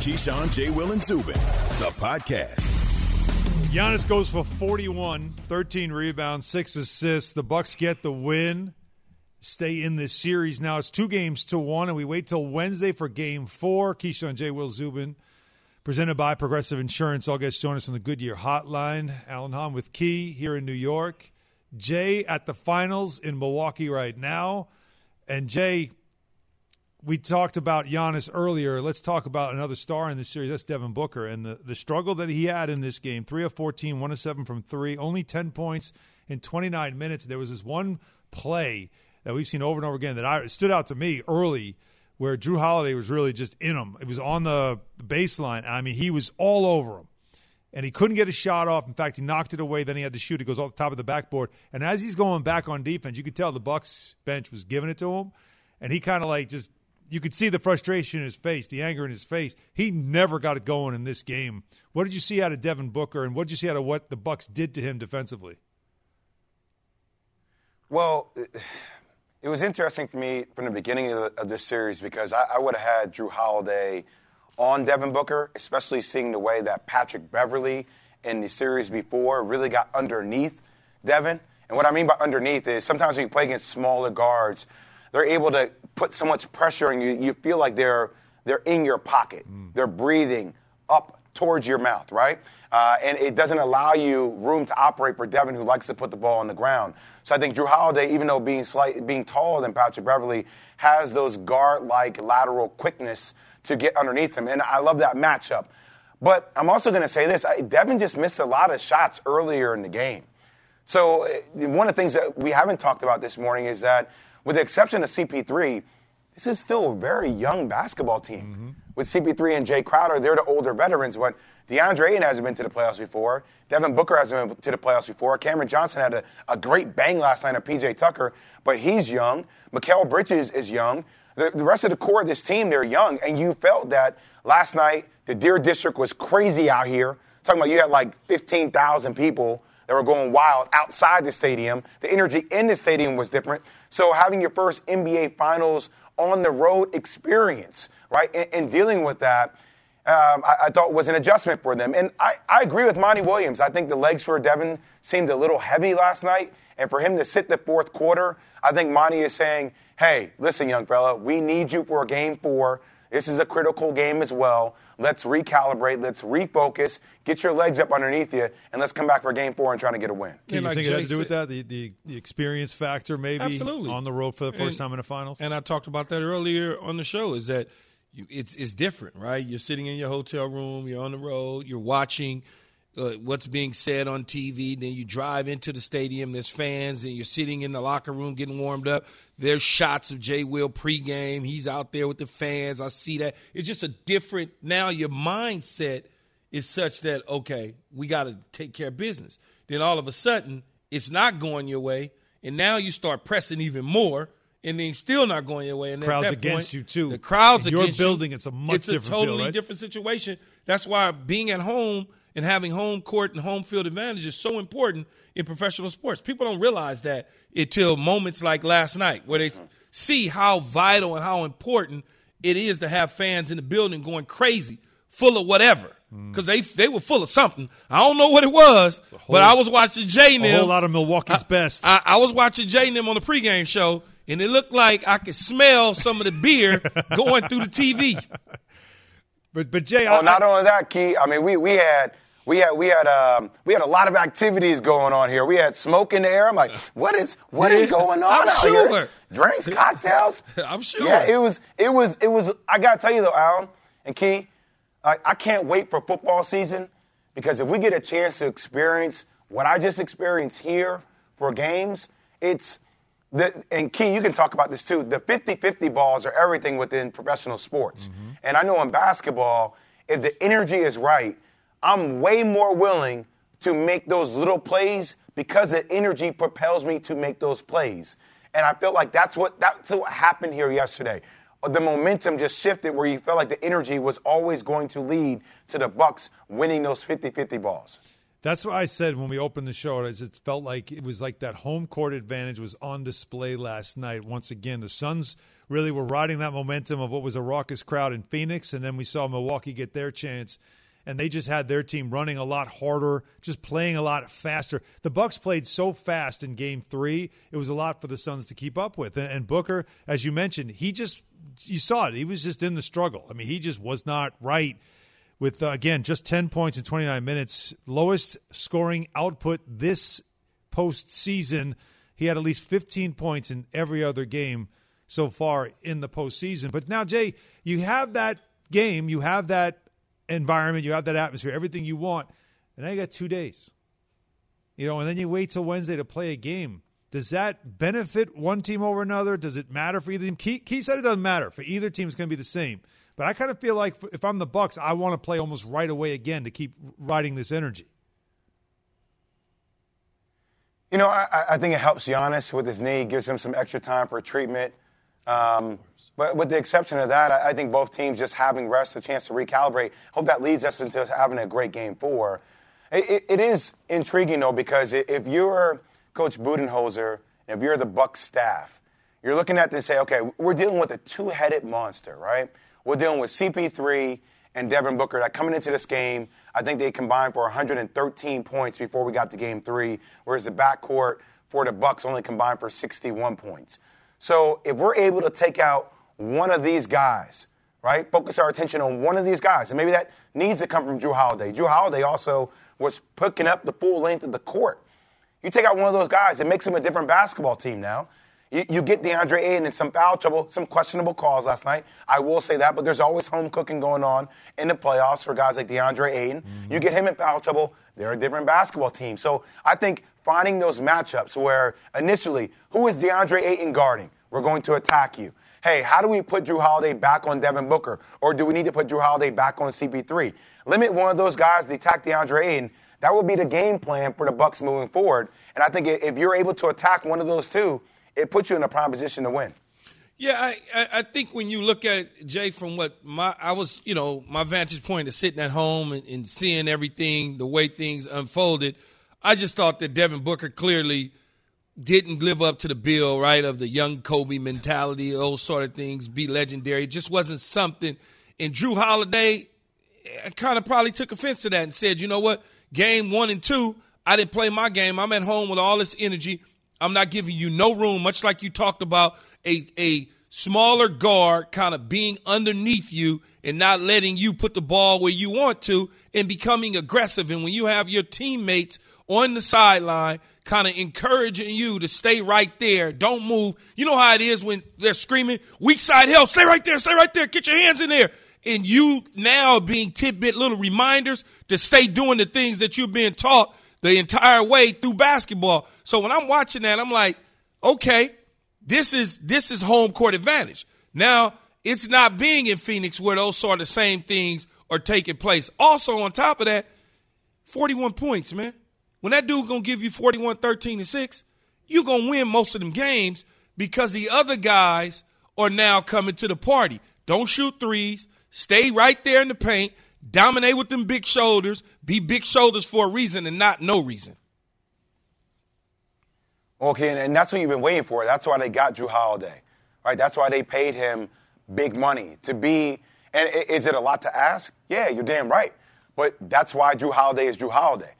Keyshawn, J. Will, and Zubin, the podcast. Giannis goes for 41, 13 rebounds, six assists. The Bucks get the win, stay in this series. Now it's two games to one, and we wait till Wednesday for game four. Keyshawn, J. Will, Zubin, presented by Progressive Insurance. All guests join us on the Goodyear Hotline. Alan Hahn with Key here in New York. Jay at the finals in Milwaukee right now. And Jay, we talked about Giannis earlier. Let's talk about another star in this series. That's Devin Booker and the, the struggle that he had in this game. Three of 14, one of seven from three, only 10 points in 29 minutes. There was this one play that we've seen over and over again that I, stood out to me early where Jrue Holiday was really just in him. It was on the baseline. I mean, he was all over him. And he couldn't get a shot off. In fact, he knocked it away. Then he had to shoot. It goes off the top of the backboard. And as he's going back on defense, you could tell the Bucks bench was giving it to him. And he kind of like just you could see the frustration in his face, the anger in his face. He never got it going in this game. What did you see out of Devin Booker, and what did you see out of what the Bucks did to him defensively? Well, it was interesting for me from the beginning of, the, of this series because I, I would have had Jrue Holiday on Devin Booker, especially seeing the way that Patrick Beverley in the series before really got underneath Devin. And what I mean by underneath is sometimes when you play against smaller guards, they're able to put so much pressure on you, you feel like they're they're in your pocket. Mm. They're breathing up towards your mouth, right? Uh, and it doesn't allow you room to operate for Devin, who likes to put the ball on the ground. So I think Jrue Holiday, even though being slight, being taller than Patrick Beverley, has those guard-like lateral quickness to get underneath him, and I love that matchup. But I'm also going to say this: I, Devin just missed a lot of shots earlier in the game. So uh, one of the things that we haven't talked about this morning is that with the exception of CP3, this is still a very young basketball team. Mm-hmm. With CP3 and Jae Crowder, they're the older veterans, but DeAndre Ayton hasn't been to the playoffs before. Devin Booker hasn't been to the playoffs before. Cameron Johnson had a, a great bang last night of PJ Tucker, but he's young. Mikal Bridges is young. The, the rest of the core of this team, they're young. And you felt that last night, the Deer District was crazy out here. Talking about you had like 15,000 people that were going wild outside the stadium. The energy in the stadium was different. So having your first NBA Finals on the road experience, right, and, and dealing with that, um, I, I, thought was an adjustment for them. And I, I agree with Monty Williams. I think the legs for Devin seemed a little heavy last night. And for him to sit the fourth quarter, I think Monty is saying, hey, listen, young fella, we need you for game four. This is a critical game as well. Let's recalibrate. Let's refocus. Get your legs up underneath you, and let's come back for game four and try to get a win. Do you like think Jay it had to do with that? The, the, the experience factor, maybe Absolutely. on the road for the first and, time in the finals. And I talked about that earlier on the show. Is that you, it's it's different, right? You're sitting in your hotel room. You're on the road. You're watching uh, what's being said on TV. Then you drive into the stadium. There's fans, and you're sitting in the locker room getting warmed up. There's shots of Jay Will pregame. He's out there with the fans. I see that. It's just a different. Now your mindset is such that okay, we got to take care of business. Then all of a sudden, it's not going your way, and now you start pressing even more and then still not going your way. And crowds against point, you too. The crowds In against your building. You, it's a much it's different a totally feel, right? different situation. That's why being at home and having home court and home field advantage is so important in professional sports. People don't realize that until moments like last night, where they see how vital and how important it is to have fans in the building going crazy, full of whatever. Hmm. Because they they were full of something. I don't know what it was, whole, but I was watching Jay A whole lot of Milwaukee's I, best. I, I was watching Jay on the pregame show, and it looked like I could smell some of the beer going through the TV. But but Jay, oh, I, not only that, Key. I mean, we we had we had we had um, we had a lot of activities going on here. We had smoke in the air. I'm like, what is what is going on I'm out sure. here? Drinks, cocktails. I'm sure. Yeah, it was it was it was. I gotta tell you though, Alan and Key, I, I can't wait for football season because if we get a chance to experience what I just experienced here for games, it's the, and Key, you can talk about this too. The 50 50 balls are everything within professional sports. Mm-hmm. And I know in basketball, if the energy is right, I'm way more willing to make those little plays because the energy propels me to make those plays. And I felt like that's what that's what happened here yesterday. The momentum just shifted where you felt like the energy was always going to lead to the Bucks winning those 50-50 balls. That's what I said when we opened the show. It felt like it was like that home court advantage was on display last night. Once again, the Suns really were riding that momentum of what was a raucous crowd in Phoenix, and then we saw Milwaukee get their chance and they just had their team running a lot harder, just playing a lot faster. The Bucks played so fast in Game Three; it was a lot for the Suns to keep up with. And, Booker, as you mentioned, he just you saw it; he was just in the struggle. I mean, he just was not right. With uh, again, just ten points in 29 minutes, lowest scoring output this postseason. He had at least 15 points in every other game so far in the postseason. But now, Jay, you have that game, you have that environment, you have that atmosphere, everything you want. And now you got two days. You know, and then you wait till Wednesday to play a game. Does that benefit one team over another? Does it matter for either team? Key, Key said it doesn't matter. For either team, it's going to be the same. But I kind of feel like if I'm the Bucks, I want to play almost right away again to keep riding this energy. You know, I, I think it helps Giannis with his knee, gives him some extra time for treatment. Um, but with the exception of that, I, think both teams just having rest, a chance to recalibrate. Hope that leads us into having a great game four. It, it, it is intriguing though because if you're Coach Budenholzer, and if you're the Bucks staff, you're looking at this and say, okay, we're dealing with a two-headed monster, right? We're dealing with CP3 and Devin Booker that coming into this game, I think they combined for 113 points before we got to game three, whereas the backcourt for the Bucks only combined for 61 points. So if we're able to take out one of these guys, right? Focus our attention on one of these guys. And maybe that needs to come from Jrue Holiday. Jrue Holiday also was picking up the full length of the court. You take out one of those guys, it makes him a different basketball team now. You, you get DeAndre Ayton in some foul trouble, some questionable calls last night. I will say that, but there's always home cooking going on in the playoffs for guys like DeAndre Ayton. Mm-hmm. You get him in foul trouble, they're a different basketball team. So I think finding those matchups where initially, who is DeAndre Ayton guarding? We're going to attack you hey, how do we put Jrue Holiday back on Devin Booker? Or do we need to put Jrue Holiday back on CP3? Limit one of those guys to attack DeAndre Ayton. That would be the game plan for the Bucks moving forward. And I think if you're able to attack one of those two, it puts you in a prime position to win. Yeah, I, I think when you look at Jay from what my I was, you know, my vantage point is sitting at home and, and seeing everything the way things unfolded. I just thought that Devin Booker clearly didn't live up to the bill, right, of the young Kobe mentality, those sort of things, be legendary. It just wasn't something. And Jrue Holiday kind of probably took offense to that and said, you know what, game one and two, I didn't play my game. I'm at home with all this energy. I'm not giving you no room, much like you talked about a, a smaller guard kind of being underneath you and not letting you put the ball where you want to and becoming aggressive. And when you have your teammates on the sideline kind of encouraging you to stay right there. Don't move. You know how it is when they're screaming, weak side help, stay right there, stay right there, get your hands in there. And you now being tidbit little reminders to stay doing the things that you're being taught the entire way through basketball. So when I'm watching that, I'm like, okay, this is this is home court advantage. Now it's not being in Phoenix where those sort of same things are taking place. Also, on top of that, 41 points, man. When that dude gonna give you 41, 13, and 6, you're gonna win most of them games because the other guys are now coming to the party. Don't shoot threes. Stay right there in the paint. Dominate with them big shoulders. Be big shoulders for a reason and not no reason. Okay, and that's what you've been waiting for. That's why they got Jrue Holiday, right? That's why they paid him big money to be. And is it a lot to ask? Yeah, you're damn right. But that's why Jrue Holiday is Jrue Holiday.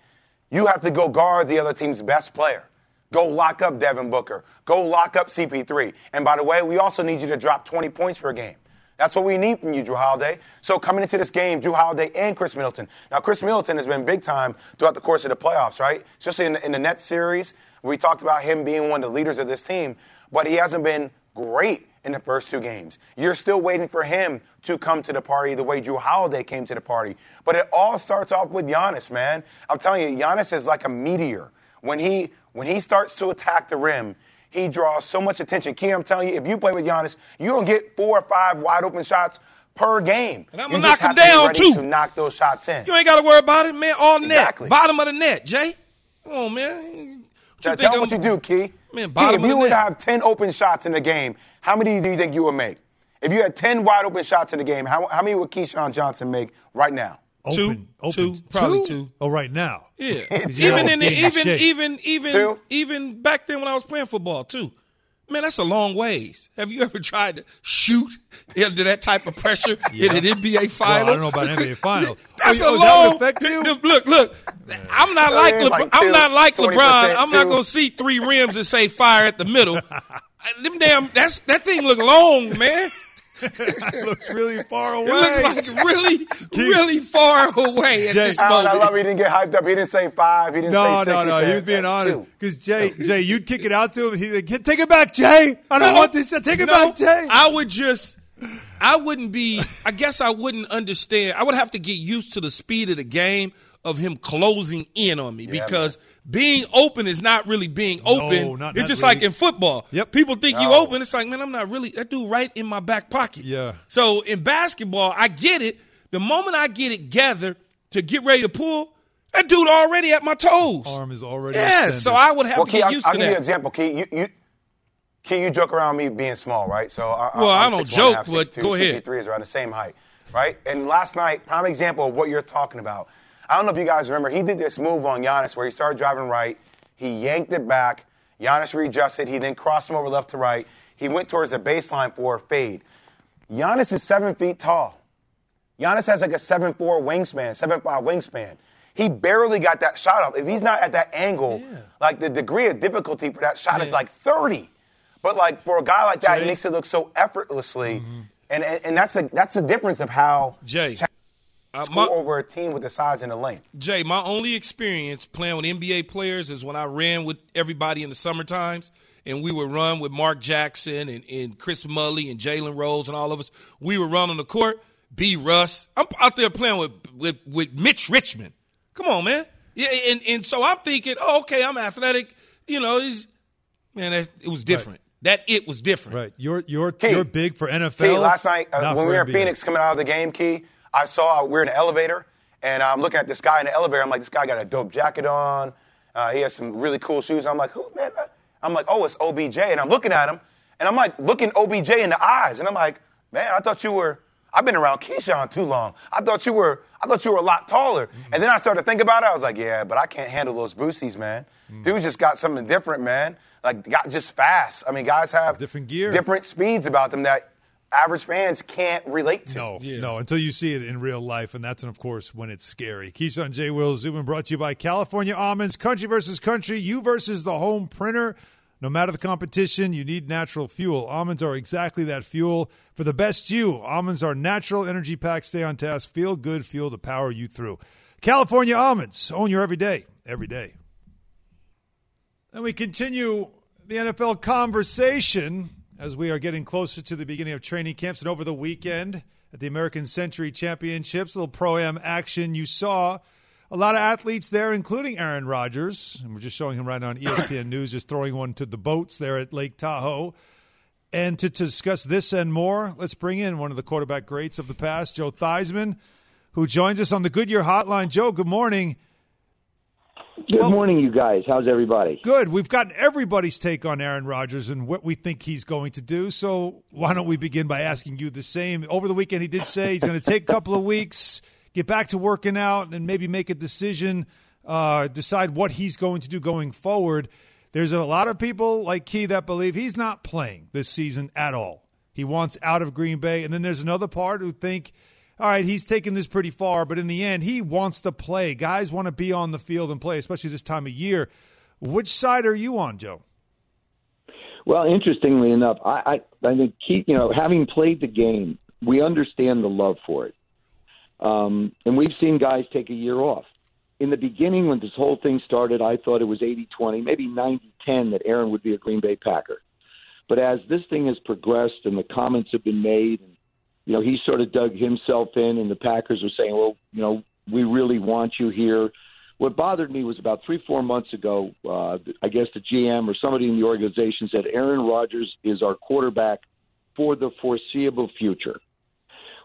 You have to go guard the other team's best player. Go lock up Devin Booker. Go lock up CP3. And by the way, we also need you to drop 20 points per game. That's what we need from you, Jrue Holiday. So coming into this game, Jrue Holiday and Khris Middleton. Now, Khris Middleton has been big time throughout the course of the playoffs, right? Especially in the, in the Nets series. We talked about him being one of the leaders of this team, but he hasn't been great in the first two games. You're still waiting for him to come to the party the way Jrue Holiday came to the party. But it all starts off with Giannis, man. I'm telling you, Giannis is like a meteor. When he when he starts to attack the rim, he draws so much attention. Key, I'm telling you, if you play with Giannis, you don't get four or five wide open shots per game. And I'm gonna knock him down to too. To knock those shots in. You ain't got to worry about it, man. All net, bottom of the net, Jay. Come on, man. What tell, tell what you do, Key. Man, Key, if you would have 10 open shots in the game, how many do you think you would make? If you had 10 wide open shots in the game, how, how many would Keyshawn Johnson make right now? Open, two, open, two, probably two. Oh, right now. Yeah, even in the, even even even even back then when I was playing football, too. Man, that's a long ways. Have you ever tried to shoot under that type of pressure in an NBA final? Well, I don't know about an NBA final. That's oh, a oh, that would long. affect you? Look, look. I'm not like, Le- like I'm two- not like LeBron. I'm not gonna see three rims and say fire at the middle. Them damn. That's that thing look long, man. It looks really far away. It looks like really, really far away at Jay- this Alan, I moment. love he didn't get hyped up. He didn't say five. He didn't No, say six. no, no. said, He was being uh, honest. Because Jay, Jay, you'd kick it out to him. He'd like, take it back, Jay. I don't No. want this. shit. Take it No, back, Jay. I would just, I wouldn't be. I guess I wouldn't understand. I would have to get used to the speed of the game of him closing in on me because being open is not really being open. not- it's not just really. like in football. Yep. People think you open. It's like, man, I'm not really. That dude right in my back pocket. Yeah. So in basketball, I get it. The moment I get it gathered to get ready to pull, that dude already at my toes. Arm is already Yeah, extended. so I would have Well, to Key, get I'll, used I'll to give you an example. Key, you, you, Key, you joke around me being small, right? So, I, Well, I I'm don't 6'1", joke, half, but 6'2", go ahead. CP3 is around the same height, right? And last night, prime example of what you're talking about. I don't know if you guys remember, he did this move on Giannis where he started driving right, he yanked it back, Giannis readjusted, he then crossed him over left to right, he went towards the baseline for a fade. Giannis is seven feet tall. Giannis has like a 7'4 wingspan, 7'5 wingspan. He barely got that shot off. If he's not at that angle, like the degree of difficulty for that shot is like 30. But like for a guy like that, Jay. it makes it look so effortlessly. And, and and that's a that's the difference of how Jay, uh, score my- over a team with the size and the length. Jay, my only experience playing with NBA players is when I ran with everybody in the summer times, and we would run with Mark Jackson and, and Chris Mulley and Jalen Rose and all of us. We would run on the court. B. Russ. I'm out there playing with with, with Mitch Richmond. Come on, man. Yeah, and, and so I'm thinking, oh, okay, I'm athletic. You know, these, man, that, it was different. That it was different. Right. You're you're Key. you're big for NFL. Key, last night uh, when we were in Phoenix coming out of the game, Key, I saw we're in an elevator, and I'm looking at this guy in the elevator. I'm like, this guy got a dope jacket on. Uh, he has some really cool shoes. I'm like, who, man? I'm like, oh, it's OBJ. And I'm looking at him, and I'm like, looking OBJ in the eyes, and I'm like, man, I thought you were. I've been around Keyshawn too long. I thought you were. I thought you were a lot taller. Mm-hmm. And then I started to think about it. I was like, yeah, but I can't handle those boosties, man. Mm. Dude's just got something different, man. Like, got just fast. I mean, guys have Different gear. different speeds about them that average fans can't relate to. No, Yeah. no, until you see it in real life, and that's, of course, when it's scary. Keyshawn J. Will Zubin brought to you by California Almonds, country versus country, you versus the home printer. No matter the competition, you need natural fuel. Almonds are exactly that fuel for the best you. Almonds are natural, energy packed, stay on task, feel good fuel to power you through. California Almonds, own your everyday, every day. And we continue the NFL conversation as we are getting closer to the beginning of training camps and over the weekend at the American Century Championships, a little pro am action. You saw a lot of athletes there, including Aaron Rodgers. And we're just showing him right now on ESPN News, just throwing one to the boats there at Lake Tahoe. And to, to discuss this and more, let's bring in one of the quarterback greats of the past, Joe Theismann, who joins us on the Goodyear Hotline. Joe, good morning. Good Well- morning, you guys. How's everybody? Good. We've gotten everybody's take on Aaron Rodgers and what we think he's going to do. So why don't we begin by asking you the same? Over the weekend, he did say he's going to take a couple of weeks, get back to working out, and maybe make a decision, uh, decide what he's going to do going forward. There's a lot of people like Key that believe he's not playing this season at all. He wants out of Green Bay. And then there's another part who think, all right, he's taken this pretty far, but in the end, he wants to play. Guys want to be on the field and play, especially this time of year. Which side are you on, Joe? Well, interestingly enough, I, I, I think keep, you know, having played the game, we understand the love for it, um, and we've seen guys take a year off. In the beginning, when this whole thing started, I thought it was 80-20, maybe 90-10 that Aaron would be a Green Bay Packer. But as this thing has progressed and the comments have been made, you know, he sort of dug himself in, and the Packers were saying, "Well, you know, we really want you here." What bothered me was about three, four months ago. Uh, I guess the GM or somebody in the organization said Aaron Rodgers is our quarterback for the foreseeable future.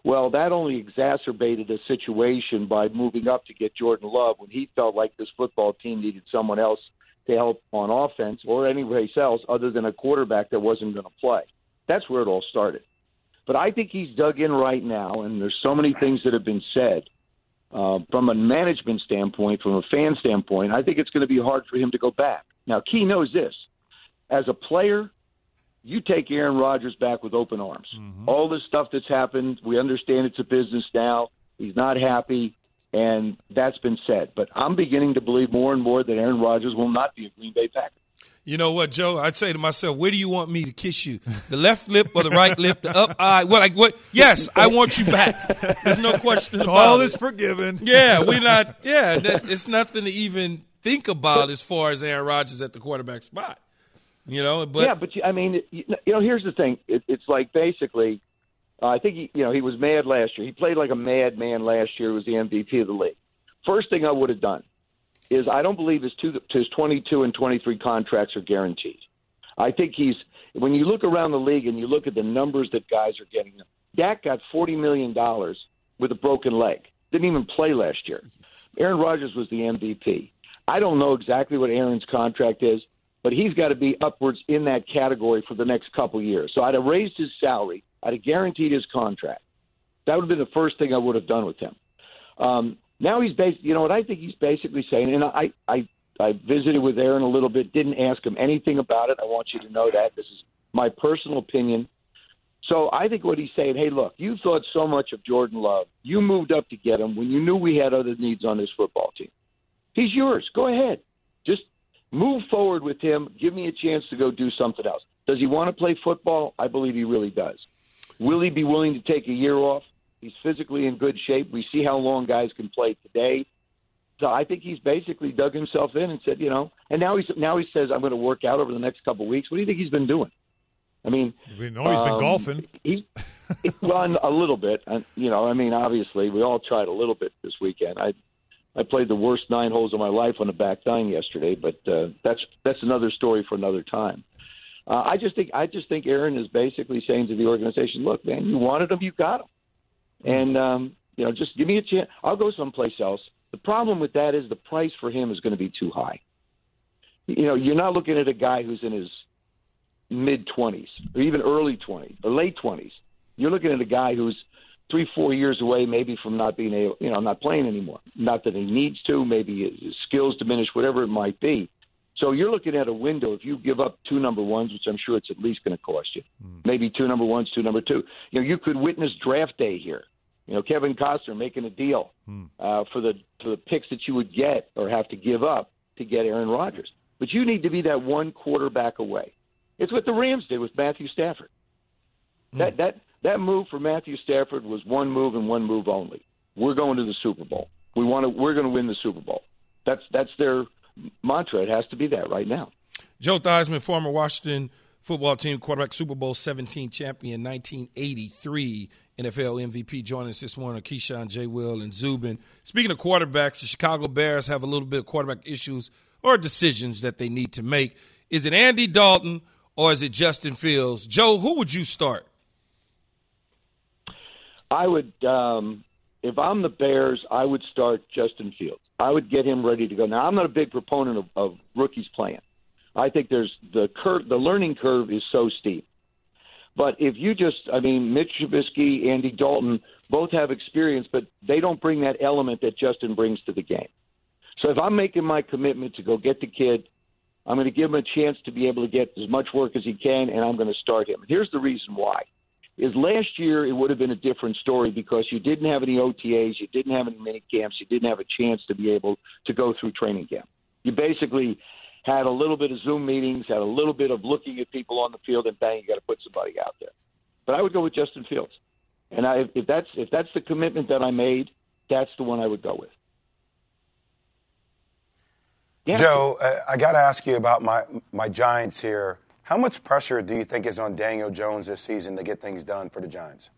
Well, that only exacerbated a situation by moving up to get Jordan Love when he felt like this football team needed someone else to help on offense or anybody else other than a quarterback that wasn't going to play. That's where it all started. But I think he's dug in right now, and there's so many things that have been said uh, from a management standpoint, from a fan standpoint. I think it's going to be hard for him to go back. Now, Key knows this: as a player, you take Aaron Rodgers back with open arms. Mm-hmm. All this stuff that's happened, we understand it's a business now. He's not happy, and that's been said. But I'm beginning to believe more and more that Aaron Rodgers will not be a Green Bay Packer. You know what, Joe? I'd say to myself, where do you want me to kiss you? The left lip or the right lip? The up eye? Well, like what? Yes, I want you back. There's no question about All it. is forgiven. Yeah, we're not. Yeah, that, it's nothing to even think about as far as Aaron Rodgers at the quarterback spot. You know, but yeah, but I mean, you know, here's the thing. It, it's like basically, uh, I think he, you know, he was mad last year. He played like a madman last year. He was the MVP of the league. First thing I would have done is I don't believe his two, his 22 and 23 contracts are guaranteed. I think he's when you look around the league and you look at the numbers that guys are getting. Dak got 40 million dollars with a broken leg. Didn't even play last year. Aaron Rodgers was the MVP. I don't know exactly what Aaron's contract is but he's got to be upwards in that category for the next couple years. So I'd have raised his salary. I'd have guaranteed his contract. That would have been the first thing I would have done with him. Um, now he's basically, you know what I think he's basically saying, and I, I, I visited with Aaron a little bit, didn't ask him anything about it. I want you to know that this is my personal opinion. So I think what he's saying, hey, look, you thought so much of Jordan Love. You moved up to get him when you knew we had other needs on this football team. He's yours. Go ahead. Just move forward with him. Give me a chance to go do something else. Does he want to play football? I believe he really does. Will he be willing to take a year off? He's physically in good shape. We see how long guys can play today. So I think he's basically dug himself in and said, you know, and now he's now he says I'm going to work out over the next couple of weeks. What do you think he's been doing? I mean, we know he's um, been golfing. He, well, a little bit. You know, I mean, obviously, we all tried a little bit this weekend. I I played the worst nine holes of my life on the back nine yesterday, but uh, that's that's another story for another time. Uh, I just think I just think Aaron is basically saying to the organization, "Look, man, you wanted him, you got him, and um, you know, just give me a chance. I'll go someplace else." The problem with that is the price for him is going to be too high. You know, you're not looking at a guy who's in his mid 20s or even early 20s or late 20s. You're looking at a guy who's three, four years away, maybe from not being able, you know, not playing anymore. Not that he needs to, maybe his skills diminish, whatever it might be. So you're looking at a window. If you give up two number ones, which I'm sure it's at least going to cost you, mm. maybe two number ones, two number two. You know, you could witness draft day here. You know, Kevin Costner making a deal mm. uh, for the for the picks that you would get or have to give up to get Aaron Rodgers. But you need to be that one quarterback away. It's what the Rams did with Matthew Stafford. Mm. That that that move for Matthew Stafford was one move and one move only. We're going to the Super Bowl. We want to. We're going to win the Super Bowl. That's that's their mantra. It has to be that right now. Joe Theismann, former Washington football team quarterback, Super Bowl 17 champion, 1983 NFL MVP, joining us this morning, Keyshawn, J. Will, and Zubin. Speaking of quarterbacks, the Chicago Bears have a little bit of quarterback issues or decisions that they need to make. Is it Andy Dalton or is it Justin Fields? Joe, who would you start? I would, um, if I'm the Bears, I would start Justin Fields. I would get him ready to go. Now, I'm not a big proponent of, of rookies playing. I think there's the curve, the learning curve is so steep. But if you just, I mean, Mitch Trubisky, Andy Dalton, both have experience, but they don't bring that element that Justin brings to the game. So if I'm making my commitment to go get the kid, I'm going to give him a chance to be able to get as much work as he can, and I'm going to start him. Here's the reason why is last year it would have been a different story because you didn't have any OTAs, you didn't have any mini camps, you didn't have a chance to be able to go through training camp. You basically had a little bit of Zoom meetings, had a little bit of looking at people on the field, and bang, you got to put somebody out there. But I would go with Justin Fields, and I, if that's if that's the commitment that I made, that's the one I would go with. Yeah. Joe, uh, I got to ask you about my my Giants here. How much pressure do you think is on Daniel Jones this season to get things done for the Giants?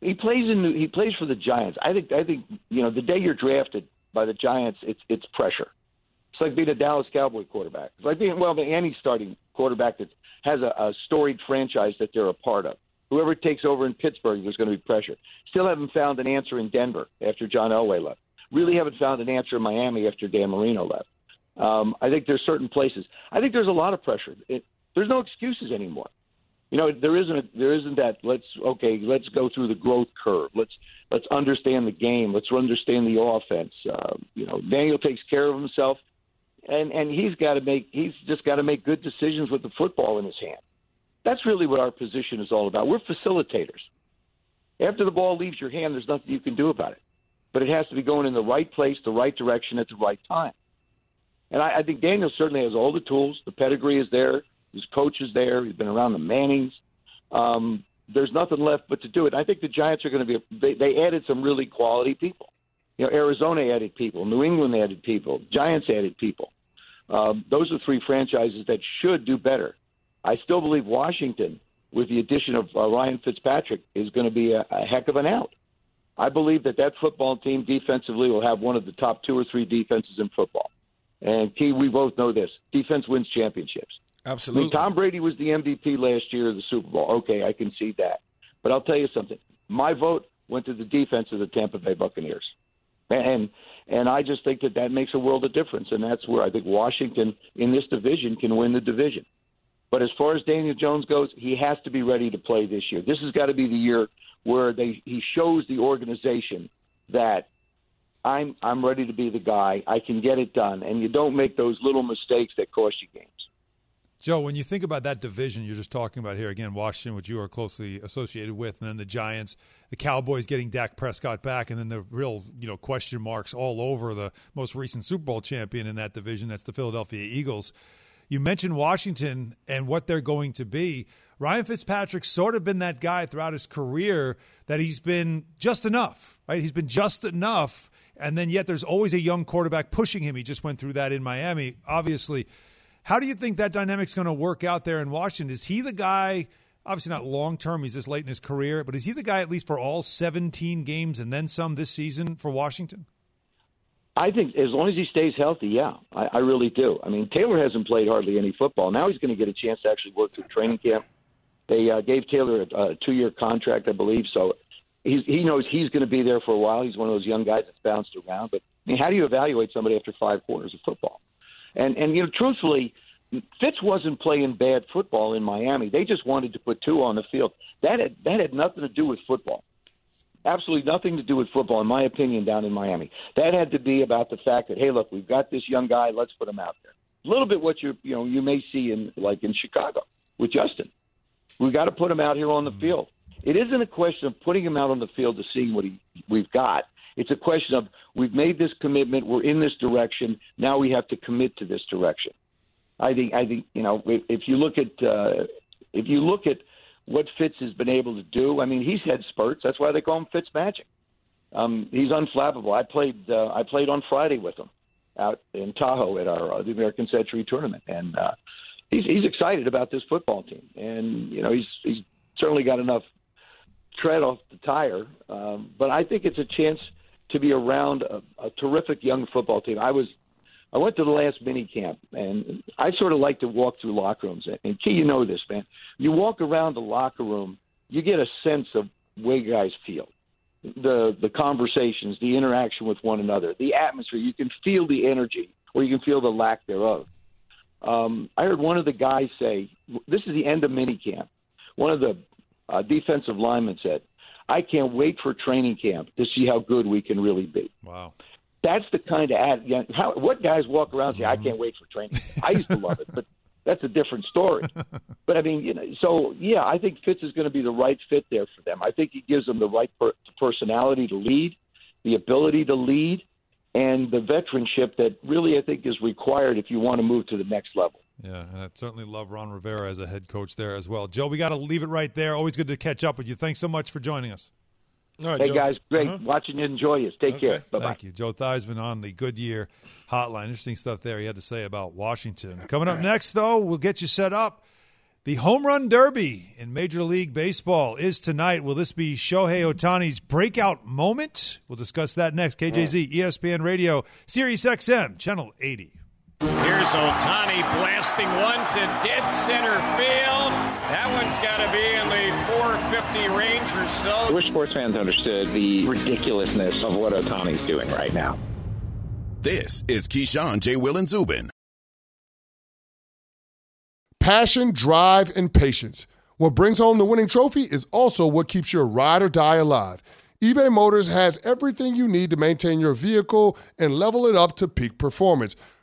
He plays in he plays for the Giants. I think I think you know the day you're drafted by the Giants, it's it's pressure. It's like being a Dallas Cowboy quarterback. It's like being well any starting quarterback that has a, a storied franchise that they're a part of. Whoever takes over in Pittsburgh, there's going to be pressure. Still haven't found an answer in Denver after John Elway left. Really haven't found an answer in Miami after Dan Marino left. Um, I think there's certain places. I think there's a lot of pressure. It, there's no excuses anymore. You know, there isn't a, there isn't that. Let's okay, let's go through the growth curve. Let's let's understand the game. Let's understand the offense. Uh, you know, Daniel takes care of himself, and and he's got to make he's just got to make good decisions with the football in his hand. That's really what our position is all about. We're facilitators. After the ball leaves your hand, there's nothing you can do about it. But it has to be going in the right place, the right direction at the right time. And I, I think Daniel certainly has all the tools. The pedigree is there. His coach is there. He's been around the Mannings. Um, there's nothing left but to do it. I think the Giants are going to be. They, they added some really quality people. You know, Arizona added people. New England added people. Giants added people. Um, those are three franchises that should do better. I still believe Washington, with the addition of uh, Ryan Fitzpatrick, is going to be a, a heck of an out. I believe that that football team defensively will have one of the top two or three defenses in football. And Key, we both know this: defense wins championships. Absolutely. I mean, Tom Brady was the MVP last year of the Super Bowl. Okay, I can see that. But I'll tell you something. My vote went to the defense of the Tampa Bay Buccaneers. And and I just think that that makes a world of difference. And that's where I think Washington in this division can win the division. But as far as Daniel Jones goes, he has to be ready to play this year. This has got to be the year where they he shows the organization that I'm I'm ready to be the guy. I can get it done, and you don't make those little mistakes that cost you games. Joe, when you think about that division you're just talking about here, again, Washington, which you are closely associated with, and then the Giants, the Cowboys getting Dak Prescott back, and then the real, you know, question marks all over the most recent Super Bowl champion in that division, that's the Philadelphia Eagles. You mentioned Washington and what they're going to be. Ryan Fitzpatrick's sort of been that guy throughout his career that he's been just enough, right? He's been just enough, and then yet there's always a young quarterback pushing him. He just went through that in Miami, obviously how do you think that dynamic's going to work out there in Washington? Is he the guy? Obviously not long term. He's this late in his career, but is he the guy at least for all 17 games and then some this season for Washington? I think as long as he stays healthy, yeah, I, I really do. I mean, Taylor hasn't played hardly any football. Now he's going to get a chance to actually work through training camp. They uh, gave Taylor a, a two-year contract, I believe, so he's, he knows he's going to be there for a while. He's one of those young guys that's bounced around. But I mean, how do you evaluate somebody after five quarters of football? And and you know, truthfully, Fitz wasn't playing bad football in Miami. They just wanted to put two on the field. That had that had nothing to do with football. Absolutely nothing to do with football, in my opinion, down in Miami. That had to be about the fact that hey, look, we've got this young guy. Let's put him out there. A little bit what you you know you may see in like in Chicago with Justin. We got to put him out here on the field. It isn't a question of putting him out on the field to seeing what he, we've got. It's a question of we've made this commitment, we're in this direction, now we have to commit to this direction. I think I think you know if, you look at uh, if you look at what Fitz has been able to do, I mean he's had spurts. That's why they call him Fitz Magic. Um, he's unflappable. I played uh, I played on Friday with him out in Tahoe at our uh, the American Century tournament, and uh, he's he's excited about this football team, and you know he's he's certainly got enough tread off the tire. Um, but I think it's a chance to be around a, a terrific young football team. I was I went to the last mini camp, and I sort of like to walk through locker rooms. And Key, you know this, man. You walk around the locker room, you get a sense of way guys feel, the the conversations, the interaction with one another, the atmosphere. You can feel the energy, or you can feel the lack thereof. Um, I heard one of the guys say, "This is the end of mini camp." One of the uh, defensive linemen said, "I can't wait for training camp to see how good we can really be." Wow that's the kind of ad. You know, how, what guys walk around and say, "I mm-hmm. can't wait for training." I used to love it, but that's a different story. but I mean, you know, so yeah, I think Fitz is going to be the right fit there for them. I think he gives them the right per- personality to lead, the ability to lead, and the veteranship that really I think is required if you want to move to the next level. Yeah, and I certainly love Ron Rivera as a head coach there as well. Joe, we got to leave it right there. Always good to catch up with you. Thanks so much for joining us. All right, hey, Joe. guys, great. Uh-huh. Watching you. Enjoy you. Take okay. care. Bye Thank you. Joe Theismann on the Goodyear hotline. Interesting stuff there he had to say about Washington. Coming up next, though, we'll get you set up. The Home Run Derby in Major League Baseball is tonight. Will this be Shohei Ohtani's breakout moment? We'll discuss that next. KJZ, ESPN Radio, Sirius XM, Channel 80. Here's Ohtani blasting one to dead center field. That one's got to be in the 450 range or so. I wish sports fans understood the ridiculousness of what Ohtani's doing right now. This is Keyshawn, J. Will, and Zubin. Passion, drive, and patience. What brings home the winning trophy is also what keeps your ride or die alive. eBay Motors has everything you need to maintain your vehicle and level it up to peak performance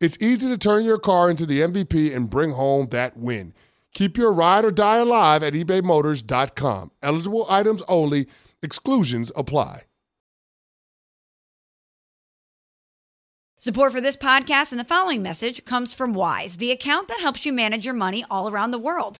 it's easy to turn your car into the MVP and bring home that win. Keep your ride or die alive at ebaymotors.com. Eligible items only, exclusions apply. Support for this podcast and the following message comes from Wise, the account that helps you manage your money all around the world.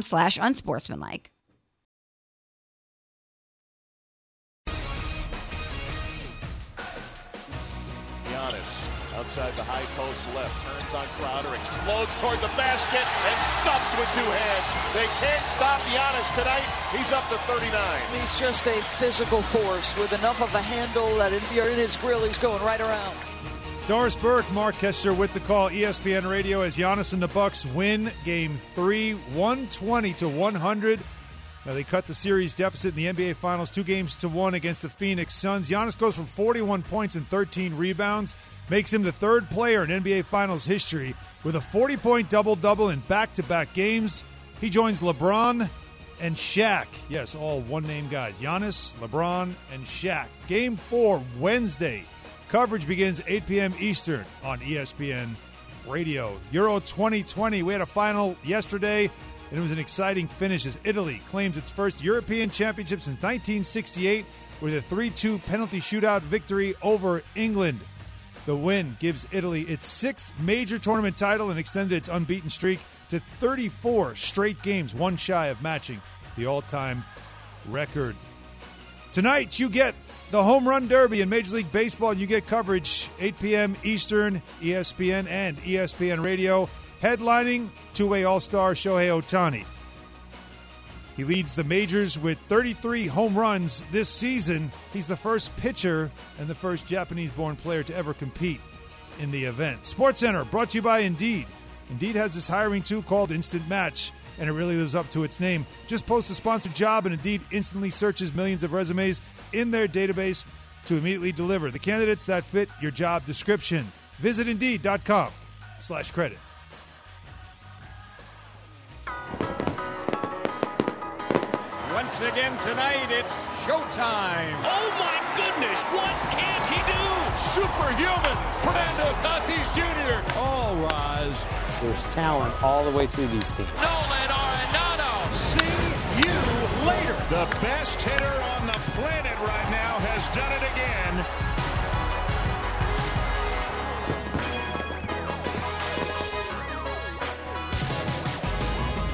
slash unsportsmanlike. Giannis outside the high post left, turns on Crowder, explodes toward the basket, and stops with two hands. They can't stop Giannis tonight. He's up to 39. He's just a physical force with enough of a handle that if you're in his grill, he's going right around. Doris Burke, Mark Kestecher with the call. ESPN Radio as Giannis and the Bucks win Game Three, 120 to 100. Now they cut the series deficit in the NBA Finals, two games to one against the Phoenix Suns. Giannis goes from 41 points and 13 rebounds, makes him the third player in NBA Finals history with a 40-point double-double in back-to-back games. He joins LeBron and Shaq. Yes, all one-name guys: Giannis, LeBron, and Shaq. Game four Wednesday. Coverage begins 8 p.m. Eastern on ESPN Radio. Euro 2020. We had a final yesterday, and it was an exciting finish as Italy claims its first European championship since 1968 with a 3 2 penalty shootout victory over England. The win gives Italy its sixth major tournament title and extended its unbeaten streak to 34 straight games, one shy of matching the all time record. Tonight, you get the Home Run Derby in Major League Baseball. You get coverage 8 p.m. Eastern, ESPN and ESPN Radio, headlining two-way All-Star Shohei Ohtani. He leads the majors with 33 home runs this season. He's the first pitcher and the first Japanese-born player to ever compete in the event. Sports Center brought to you by Indeed. Indeed has this hiring tool called Instant Match, and it really lives up to its name. Just post a sponsored job, and Indeed instantly searches millions of resumes in their database to immediately deliver the candidates that fit your job description. Visit Indeed.com slash credit. Once again tonight, it's showtime. Oh my goodness, what can't he do? Superhuman, Fernando Tatis Jr. All rise. There's talent all the way through these teams. Nolan Arenado. See you later. The best hitter on the planet right now has done it again.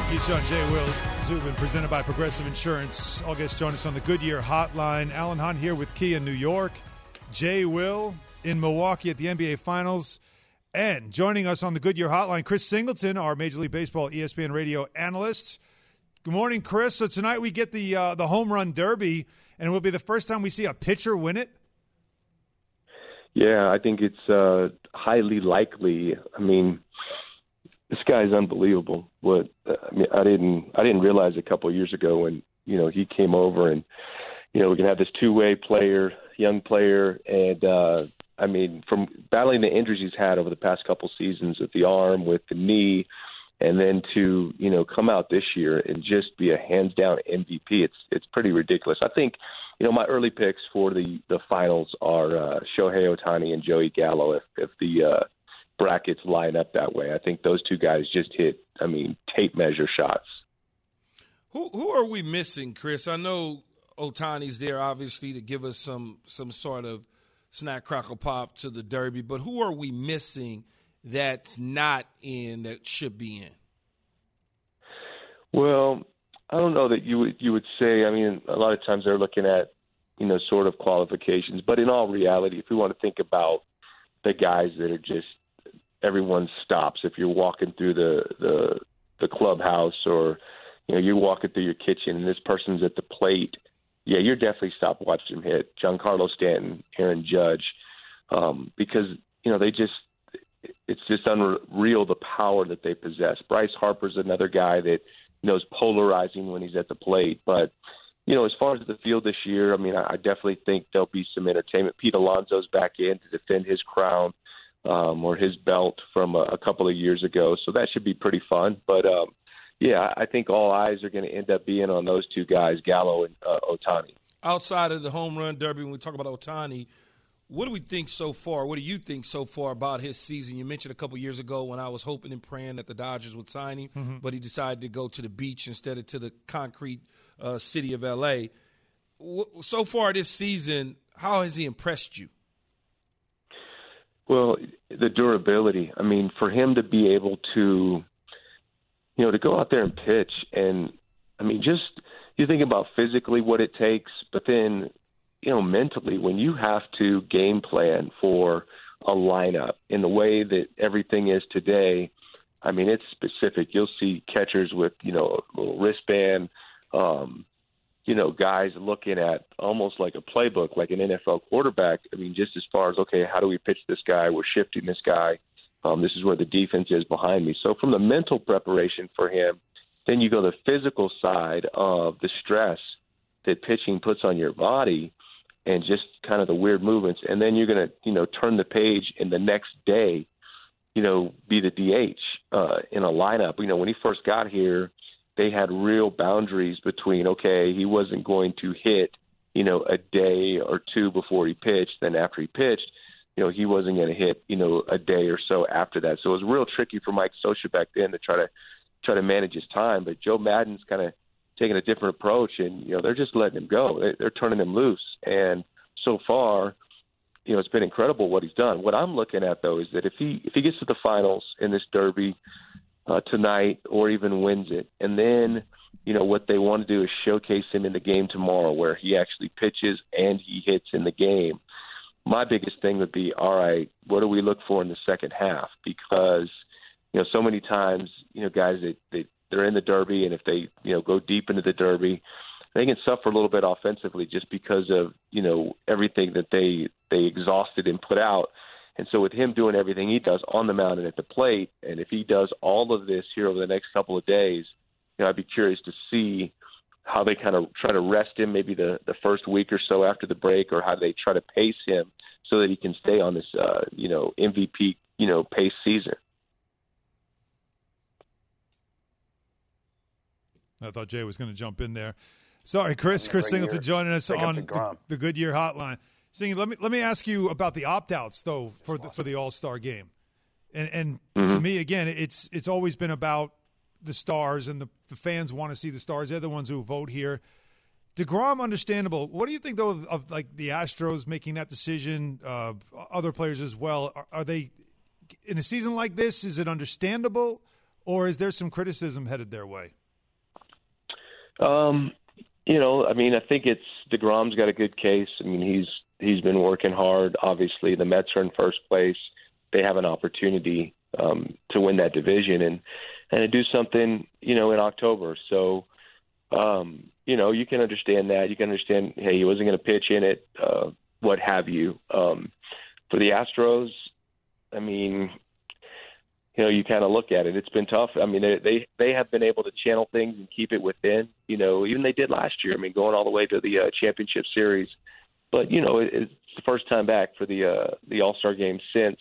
Keyshawn J. Will Zubin, presented by Progressive Insurance. All guests join us on the Goodyear Hotline. Alan Hahn here with Key in New York. Jay Will in Milwaukee at the NBA Finals. And joining us on the Goodyear Hotline, Chris Singleton, our Major League Baseball ESPN radio analyst. Good morning, Chris. So tonight we get the uh, the home run derby, and it will be the first time we see a pitcher win it. Yeah, I think it's uh, highly likely. I mean, this guy's unbelievable. What I mean, I didn't I didn't realize a couple of years ago when you know he came over and you know we can have this two way player, young player, and uh, I mean from battling the injuries he's had over the past couple seasons with the arm, with the knee, and then to you know come out this year and just be a hands down MVP. It's it's pretty ridiculous. I think you know my early picks for the the finals are uh, Shohei Ohtani and Joey Gallo. If if the uh, brackets line up that way. I think those two guys just hit, I mean, tape measure shots. Who who are we missing, Chris? I know Ohtani's there, obviously, to give us some some sort of snack crackle pop to the Derby, but who are we missing that's not in that should be in? Well, I don't know that you would you would say. I mean, a lot of times they're looking at you know sort of qualifications, but in all reality, if we want to think about the guys that are just everyone stops if you're walking through the the the clubhouse or you know you're walking through your kitchen and this person's at the plate yeah you're definitely stop watching him hit Giancarlo Stanton Aaron Judge um, because you know they just it's just unreal the power that they possess Bryce Harper's another guy that you know is polarizing when he's at the plate but you know, as far as the field this year, I mean, I definitely think there'll be some entertainment. Pete Alonso's back in to defend his crown um, or his belt from a, a couple of years ago. So that should be pretty fun. But um, yeah, I think all eyes are going to end up being on those two guys, Gallo and uh, Ohtani. Outside of the home run derby, when we talk about Ohtani, what do we think so far? What do you think so far about his season? You mentioned a couple years ago when I was hoping and praying that the Dodgers would sign him, mm-hmm. but he decided to go to the beach instead of to the concrete uh, city of LA. So far this season, how has he impressed you? Well, the durability. I mean, for him to be able to, you know, to go out there and pitch, and I mean, just you think about physically what it takes, but then, you know, mentally when you have to game plan for a lineup in the way that everything is today. I mean, it's specific. You'll see catchers with you know a little wristband. Um, you know, guys looking at almost like a playbook, like an NFL quarterback. I mean, just as far as okay, how do we pitch this guy? We're shifting this guy. Um, this is where the defense is behind me. So from the mental preparation for him, then you go the physical side of the stress that pitching puts on your body, and just kind of the weird movements, and then you're gonna you know turn the page and the next day, you know, be the DH uh, in a lineup. You know, when he first got here they had real boundaries between okay, he wasn't going to hit, you know, a day or two before he pitched, then after he pitched, you know, he wasn't going to hit, you know, a day or so after that. So it was real tricky for Mike Scioscia back then to try to try to manage his time. But Joe Maddon's kind of taking a different approach, and you know, they're just letting him go. They're turning him loose, and so far, you know, it's been incredible what he's done. What I'm looking at though is that if he if he gets to the finals in this Derby, uh, tonight or even wins it. And then, you know, what they want to do is showcase him in the game tomorrow where he actually pitches and he hits in the game. My biggest thing would be, all right, what do we look for in the second half? Because, you know, so many times, you know, guys, they, they, they're in the Derby, and if they, you know, go deep into the Derby, they can suffer a little bit offensively just because of, you know, everything that they, they exhausted and put out and so with him doing everything he does on the mound and at the plate, and if he does all of this here over the next couple of days, you know, I'd be curious to see how they kind of try to rest him maybe the the first week or so after the break, or how they try to pace him so that he can stay on this uh, you know MVP you know pace season. I thought Jay was going to jump in there. Sorry, Chris. Chris Singleton year. joining us on the, the Goodyear Hotline. Singing, let me let me ask you about the opt outs though for the, for the All Star game, and and mm-hmm. to me again, it's it's always been about the stars and the, the fans want to see the stars. They're the ones who vote here. Degrom, understandable. What do you think though of, of like the Astros making that decision? Uh, other players as well. Are, are they in a season like this? Is it understandable, or is there some criticism headed their way? Um, you know, I mean, I think it's Degrom's got a good case. I mean, he's he's been working hard. Obviously, the Mets are in first place. They have an opportunity um, to win that division and and to do something, you know, in October. So, um, you know, you can understand that. You can understand, hey, he wasn't going to pitch in it, uh, what have you. Um, for the Astros, I mean, you know, you kind of look at it. It's been tough. I mean, they, they they have been able to channel things and keep it within. You know, even they did last year. I mean, going all the way to the uh, championship series. But you know, it, it's the first time back for the uh, the All Star game since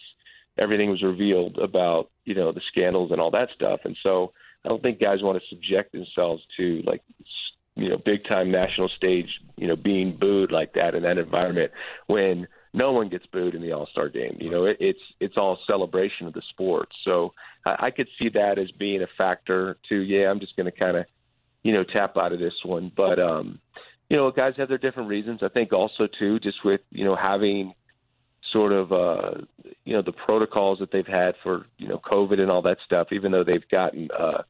everything was revealed about you know the scandals and all that stuff. And so I don't think guys want to subject themselves to like you know big time national stage you know being booed like that in that environment when no one gets booed in the All Star game. You know, it, it's it's all celebration of the sport. So I, I could see that as being a factor too. yeah, I'm just going to kind of you know tap out of this one. But um, you know, guys have their different reasons. I think also too, just with you know having sort of uh, you know the protocols that they've had for you know COVID and all that stuff, even though they've gotten uh,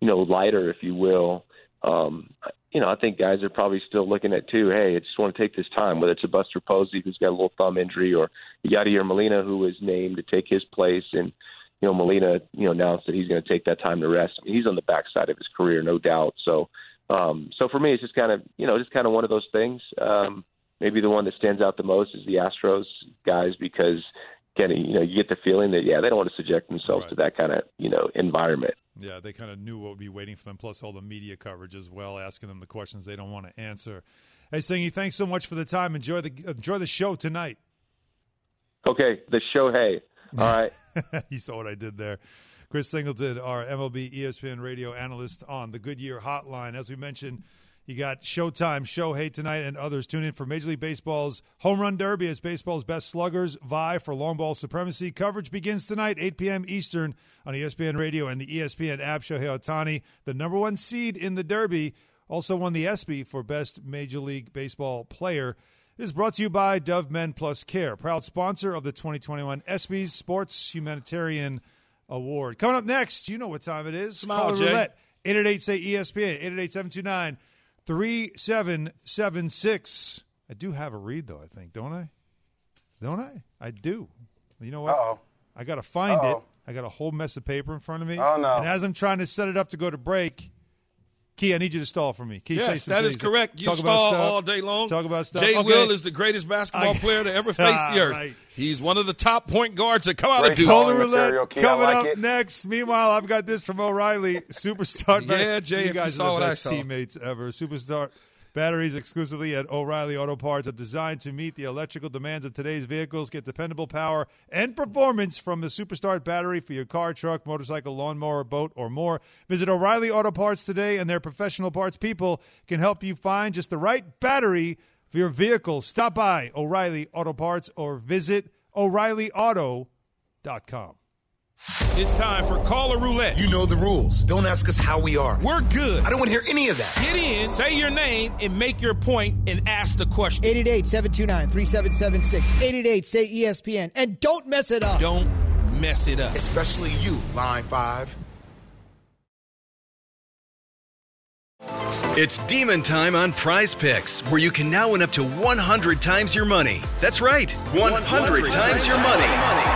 you know lighter, if you will. Um, you know, I think guys are probably still looking at too. Hey, I just want to take this time. Whether it's a Buster Posey who's got a little thumb injury, or Yadier Molina who was named to take his place, and you know Molina, you know announced that he's going to take that time to rest. I mean, he's on the backside of his career, no doubt. So, um, so for me, it's just kind of you know just kind of one of those things. Um, maybe the one that stands out the most is the Astros guys because kind of you know you get the feeling that yeah they don't want to subject themselves Right. to that kind of you know environment. Yeah, they kind of knew what would be waiting for them, plus all the media coverage as well, asking them the questions they don't want to answer. Hey, Singy, thanks so much for the time. Enjoy the enjoy the show tonight. Okay, the show. Hey, all right. you saw what I did there. Chris Singleton, our MLB ESPN radio analyst on the Goodyear Hotline. As we mentioned, you got Showtime, Shohei tonight, and others. Tune in for Major League Baseball's Home Run Derby as baseball's best sluggers vie for long ball supremacy. Coverage begins tonight, 8 p.m. Eastern on ESPN Radio and the ESPN app. Shohei Ohtani, the number one seed in the Derby, also won the ESPY for Best Major League Baseball Player. This is brought to you by Dove Men Plus Care, proud sponsor of the 2021 ESPYS Sports Humanitarian Award. Coming up next, you know what time it is. Smile, roulette. 888 say ESPN, 888 729 3776. I do have a read, though, I think, don't I? Don't I? I do. You know what? Uh-oh. I got to find it. Uh-oh. I got a whole mess of paper in front of me. Oh, no. And as I'm trying to set it up to go to break, Key, I need you to stall for me. Key, say Yes, some that is things. correct. You Talk stall stuff. all day long. Talk about stuff. Jay Okay. Will is the greatest basketball I- player to ever face the earth. Right. He's one of the top point guards that come out Great of Duke. ball. Material, roulette Key, coming like up it. next. Meanwhile, I've got this from O'Reilly Superstart. Yeah, Jay, if you you guys saw are the best teammates ever. Superstart batteries exclusively at O'Reilly Auto Parts are designed to meet the electrical demands of today's vehicles. Get dependable power and performance from the Superstart battery for your car, truck, motorcycle, lawnmower, boat, or more. Visit O'Reilly Auto Parts today, and their professional parts people can help you find just the right battery for your vehicle. Stop by O'Reilly Auto Parts or visit O'ReillyAuto.com. It's time for Caller Roulette. You know the rules. Don't ask us how we are. We're good. I don't want to hear any of that. Get in, say your name, and make your point, and ask the question. 888-729-3776. 888 say ESPN. And don't mess it up. Don't mess it up. Especially you, Line 5. It's demon time on Prize Picks, where you can now win up to 100 times your money. That's right, 100, times your money.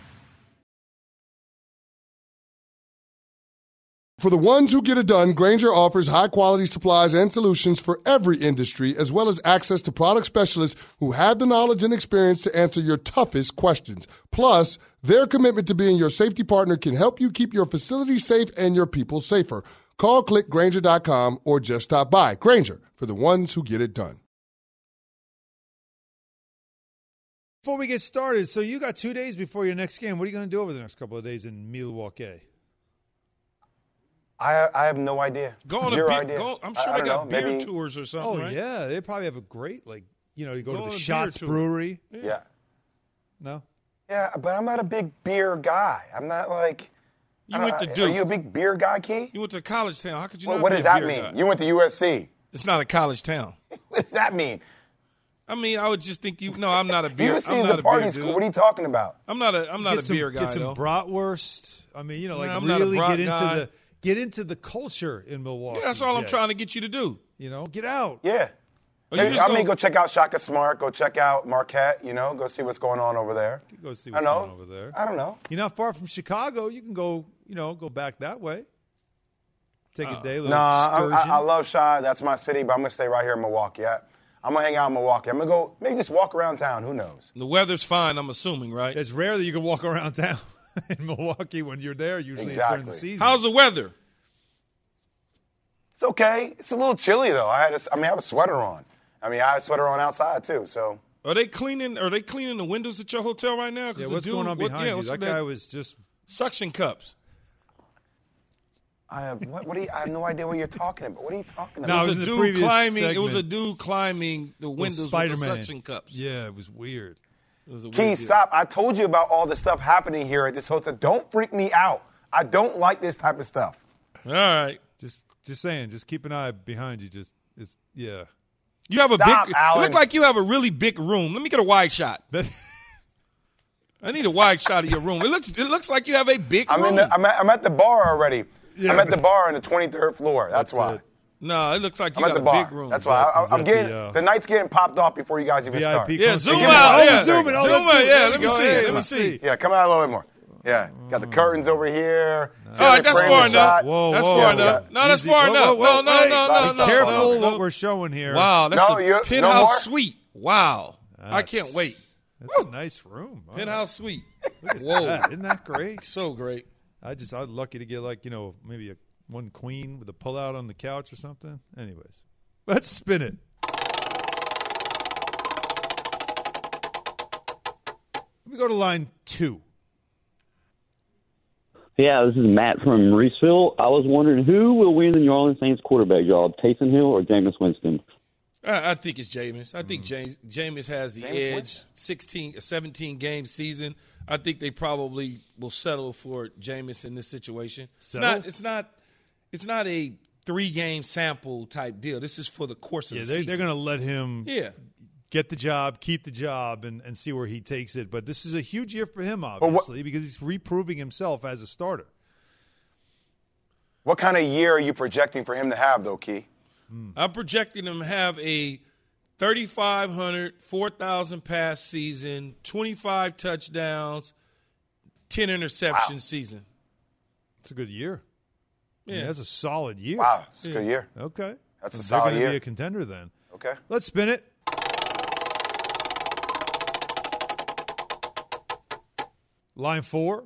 For the ones who get it done, Grainger offers high quality supplies and solutions for every industry, as well as access to product specialists who have the knowledge and experience to answer your toughest questions. Plus, their commitment to being your safety partner can help you keep your facility safe and your people safer. Call clickgrainger.com or just stop by. Grainger, for the ones who get it done. Before we get started, so you got two days before your next game. What are you going to do over the next couple of days in Milwaukee? I I have no idea. Go on a Zero beer- idea. go- I'm sure I they don't got know, beer maybe- tours or something, Oh right? yeah, they probably have a great like you know you go, Go to the Shots. Brewery. Yeah. No, Yeah, but I'm not a big beer guy. I'm not like. You went don't- to Duke. Are you a big beer guy, Key? You went to college town. How could you What, not what be does a that beer mean? guy? You went to USC. It's not a college town. What does that mean? I mean, I would just think you. No, I'm not a beer. USC I'm is not a a party beer school. dude. What are you talking about? I'm not a. I'm not get a some, beer guy Get some though. bratwurst. I mean, you know, like Nah, I'm not a really brat get into guy. the get into the culture in Milwaukee. Yeah, that's all I'm trying to get you to do. You know, get out. Yeah. Hey, just I mean, go check out Shaka Smart. Go check out Marquette. You know, go see what's going on over there. Go see I what's know. going on over there. I don't know. You're not far from Chicago. You can go. You know, go back that way. Take a uh, day, a little No, I, excursion. I, I love Chi. That's my city, but I'm gonna stay right here in Milwaukee. I, I'm gonna hang out in Milwaukee. I'm gonna go maybe just walk around town. Who knows? The weather's fine, I'm assuming, right? It's rare that you can walk around town in Milwaukee when you're there. Usually it's during the season. How's the weather? It's okay. It's a little chilly though. I had, a, I mean, I have a sweater on. I mean, I have a sweater on outside too. So Are they cleaning? Are they cleaning the windows at your hotel right now? 'Cause Yeah, the what's dude- going on what- behind yeah, you? That with guy was just suction cups. I have what? What do you? I have no idea what you're talking about. What are you talking about? No, about? it was a dude previous climbing. It was a dude climbing the windows with the suction cups. Yeah, it was weird. It was a Key, stop. I told you about all the stuff happening here at this hotel. Don't freak me out. I don't like this type of stuff. All right. Just just saying, just keep an eye behind you. Just it's yeah. You have a Stop, big. Alan. You look like you have a really big room. Let me get a wide shot. I need a wide shot of your room. It looks. It looks like you have a big I'm room. in the, I'm, at, I'm at the bar already. Yeah, I'm at the bar on the 23rd floor. That's, That's why. it. No, it looks like I'm you got the a bar. big room. That's why I, I'm that getting the, uh, the night's getting popped off before you guys even VIP start. Yeah, zoom out. a- Yeah, zooming. Oh, zoom that's out. Yeah, let me see. Hey, Let me see. see. Yeah, come out a little bit more. Yeah, got the curtains over here. All right, that's far enough. shot. Whoa, That's far whoa. enough. No, that's far Whoa, enough. whoa, whoa, no, no, no, no, no. Careful no, no. what we're showing here. Wow, that's a penthouse suite. Wow, I can't wait. That's a nice room. Penthouse suite. Whoa, that. Isn't that great? so great. I just I'm lucky to get like you know maybe a one queen with a pullout on the couch or something. Anyways, let's spin it. Let me go to line two. Yeah, this is Matt from Reeseville. I was wondering who will win the New Orleans Saints quarterback job, Taysom Hill or Jameis Winston? I, I think it's Jameis. I think hmm. James Jameis has the Jameis edge. Winston. 16, 17 game season. I think they probably will settle for Jameis in this situation. It's not. It's not. It's not a three game sample type deal. This is for the course of Yeah, the they're, season. they're going to let him yeah. get the job, keep the job, and, and see where he takes it. But this is a huge year for him, what- obviously, because he's reproving himself as a starter. What kind of year are you projecting for him to have, though, Key? Hmm. I'm projecting him to have a 3,500, 4,000 pass season, 25 touchdowns, 10 interception season. It's a good year. I mean, that's a solid year. Wow, it's a good year. Okay. That's a solid year. be a contender then. Okay. Let's spin it. Line four.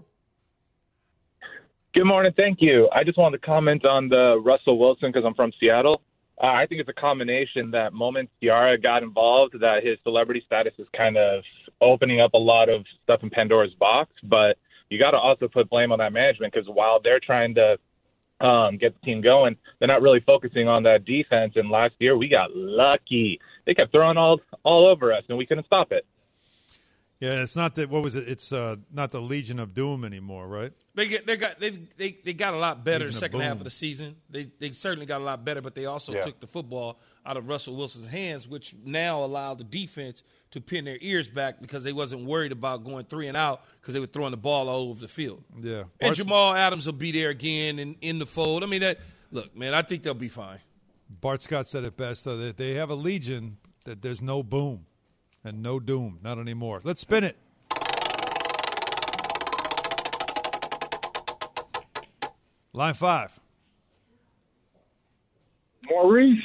Good morning. Thank you. I just wanted to comment on the Russell Wilson because I'm from Seattle. Uh, I think it's a combination that moment Ciara got involved, that his celebrity status is kind of opening up a lot of stuff in Pandora's box. But you got to also put blame on that management because while they're trying to um, get the team going, they're not really focusing on that defense. And last year we got lucky; they kept throwing all all over us, and we couldn't stop it. Yeah, it's not that. What was it? It's uh, not the Legion of Doom anymore, right? They get they got they they they got a lot better Legion the of second half of the season. They they certainly got a lot better, but they also Yeah. took the football out of Russell Wilson's hands, which now allowed the defense to pin their ears back because they wasn't worried about going three and out because they were throwing the ball all over the field. Yeah. And Bart- Jamal Adams will be there again and in the fold. I mean that look, man, I think they'll be fine. Bart Scott said it best, though, that they have a Legion that there's no boom and no doom. Not anymore. Let's spin it. Line five. Maurice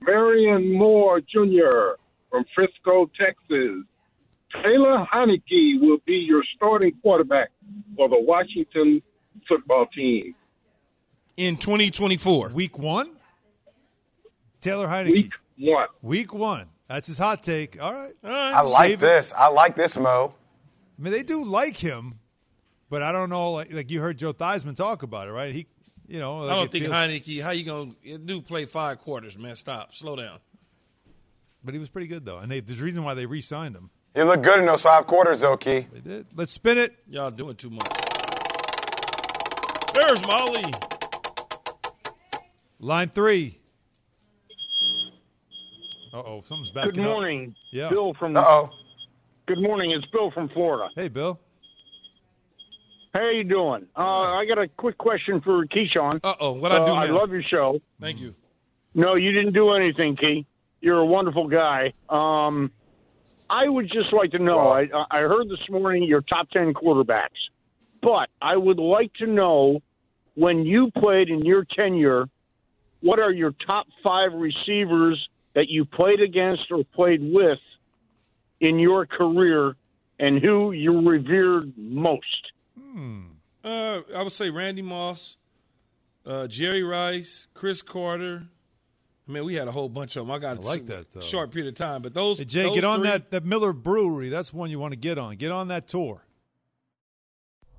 Marion Moore Jr. from Frisco, Texas. Taylor Heinicke will be your starting quarterback for the Washington football team. In 2024. Week one? Taylor Heinicke. Week one. Week one. That's his hot take. All right. All right. I like Save it. this. I like this, Mo. I mean, they do like him, but I don't know. Like, like you heard Joe Theismann talk about it, right? He, you know, like I don't think feels- Heinicke. How you gonna do play five quarters, man? Stop, slow down. But he was pretty good though, and they, there's a reason why they re-signed him. He looked good in those five quarters, though, Key. They did. Let's spin it. Y'all doing too much. There's Molly. Line three. Uh oh, something's backing Good morning. Up. Yeah. Bill from. Uh-oh. Good morning. It's Bill from Florida. Hey, Bill. How you doing? Uh, I got a quick question for Keyshawn. Uh oh, what I do Uh, I love your show. Thank you. No, you didn't do anything, Key. You're a wonderful guy. Um, I would just like to know. I, I heard this morning your top ten quarterbacks, but I would like to know when you played in your tenure, what are your top five receivers that you played against or played with in your career, and who you revered most? Uh, I would say Randy Moss, uh, Jerry Rice, Cris Carter. I mean, we had a whole bunch of them. I got I like that, though. short period of time, but those. Hey, Jay, those get on three- that, that Miller Brewery. That's one you want to get on. Get on that tour.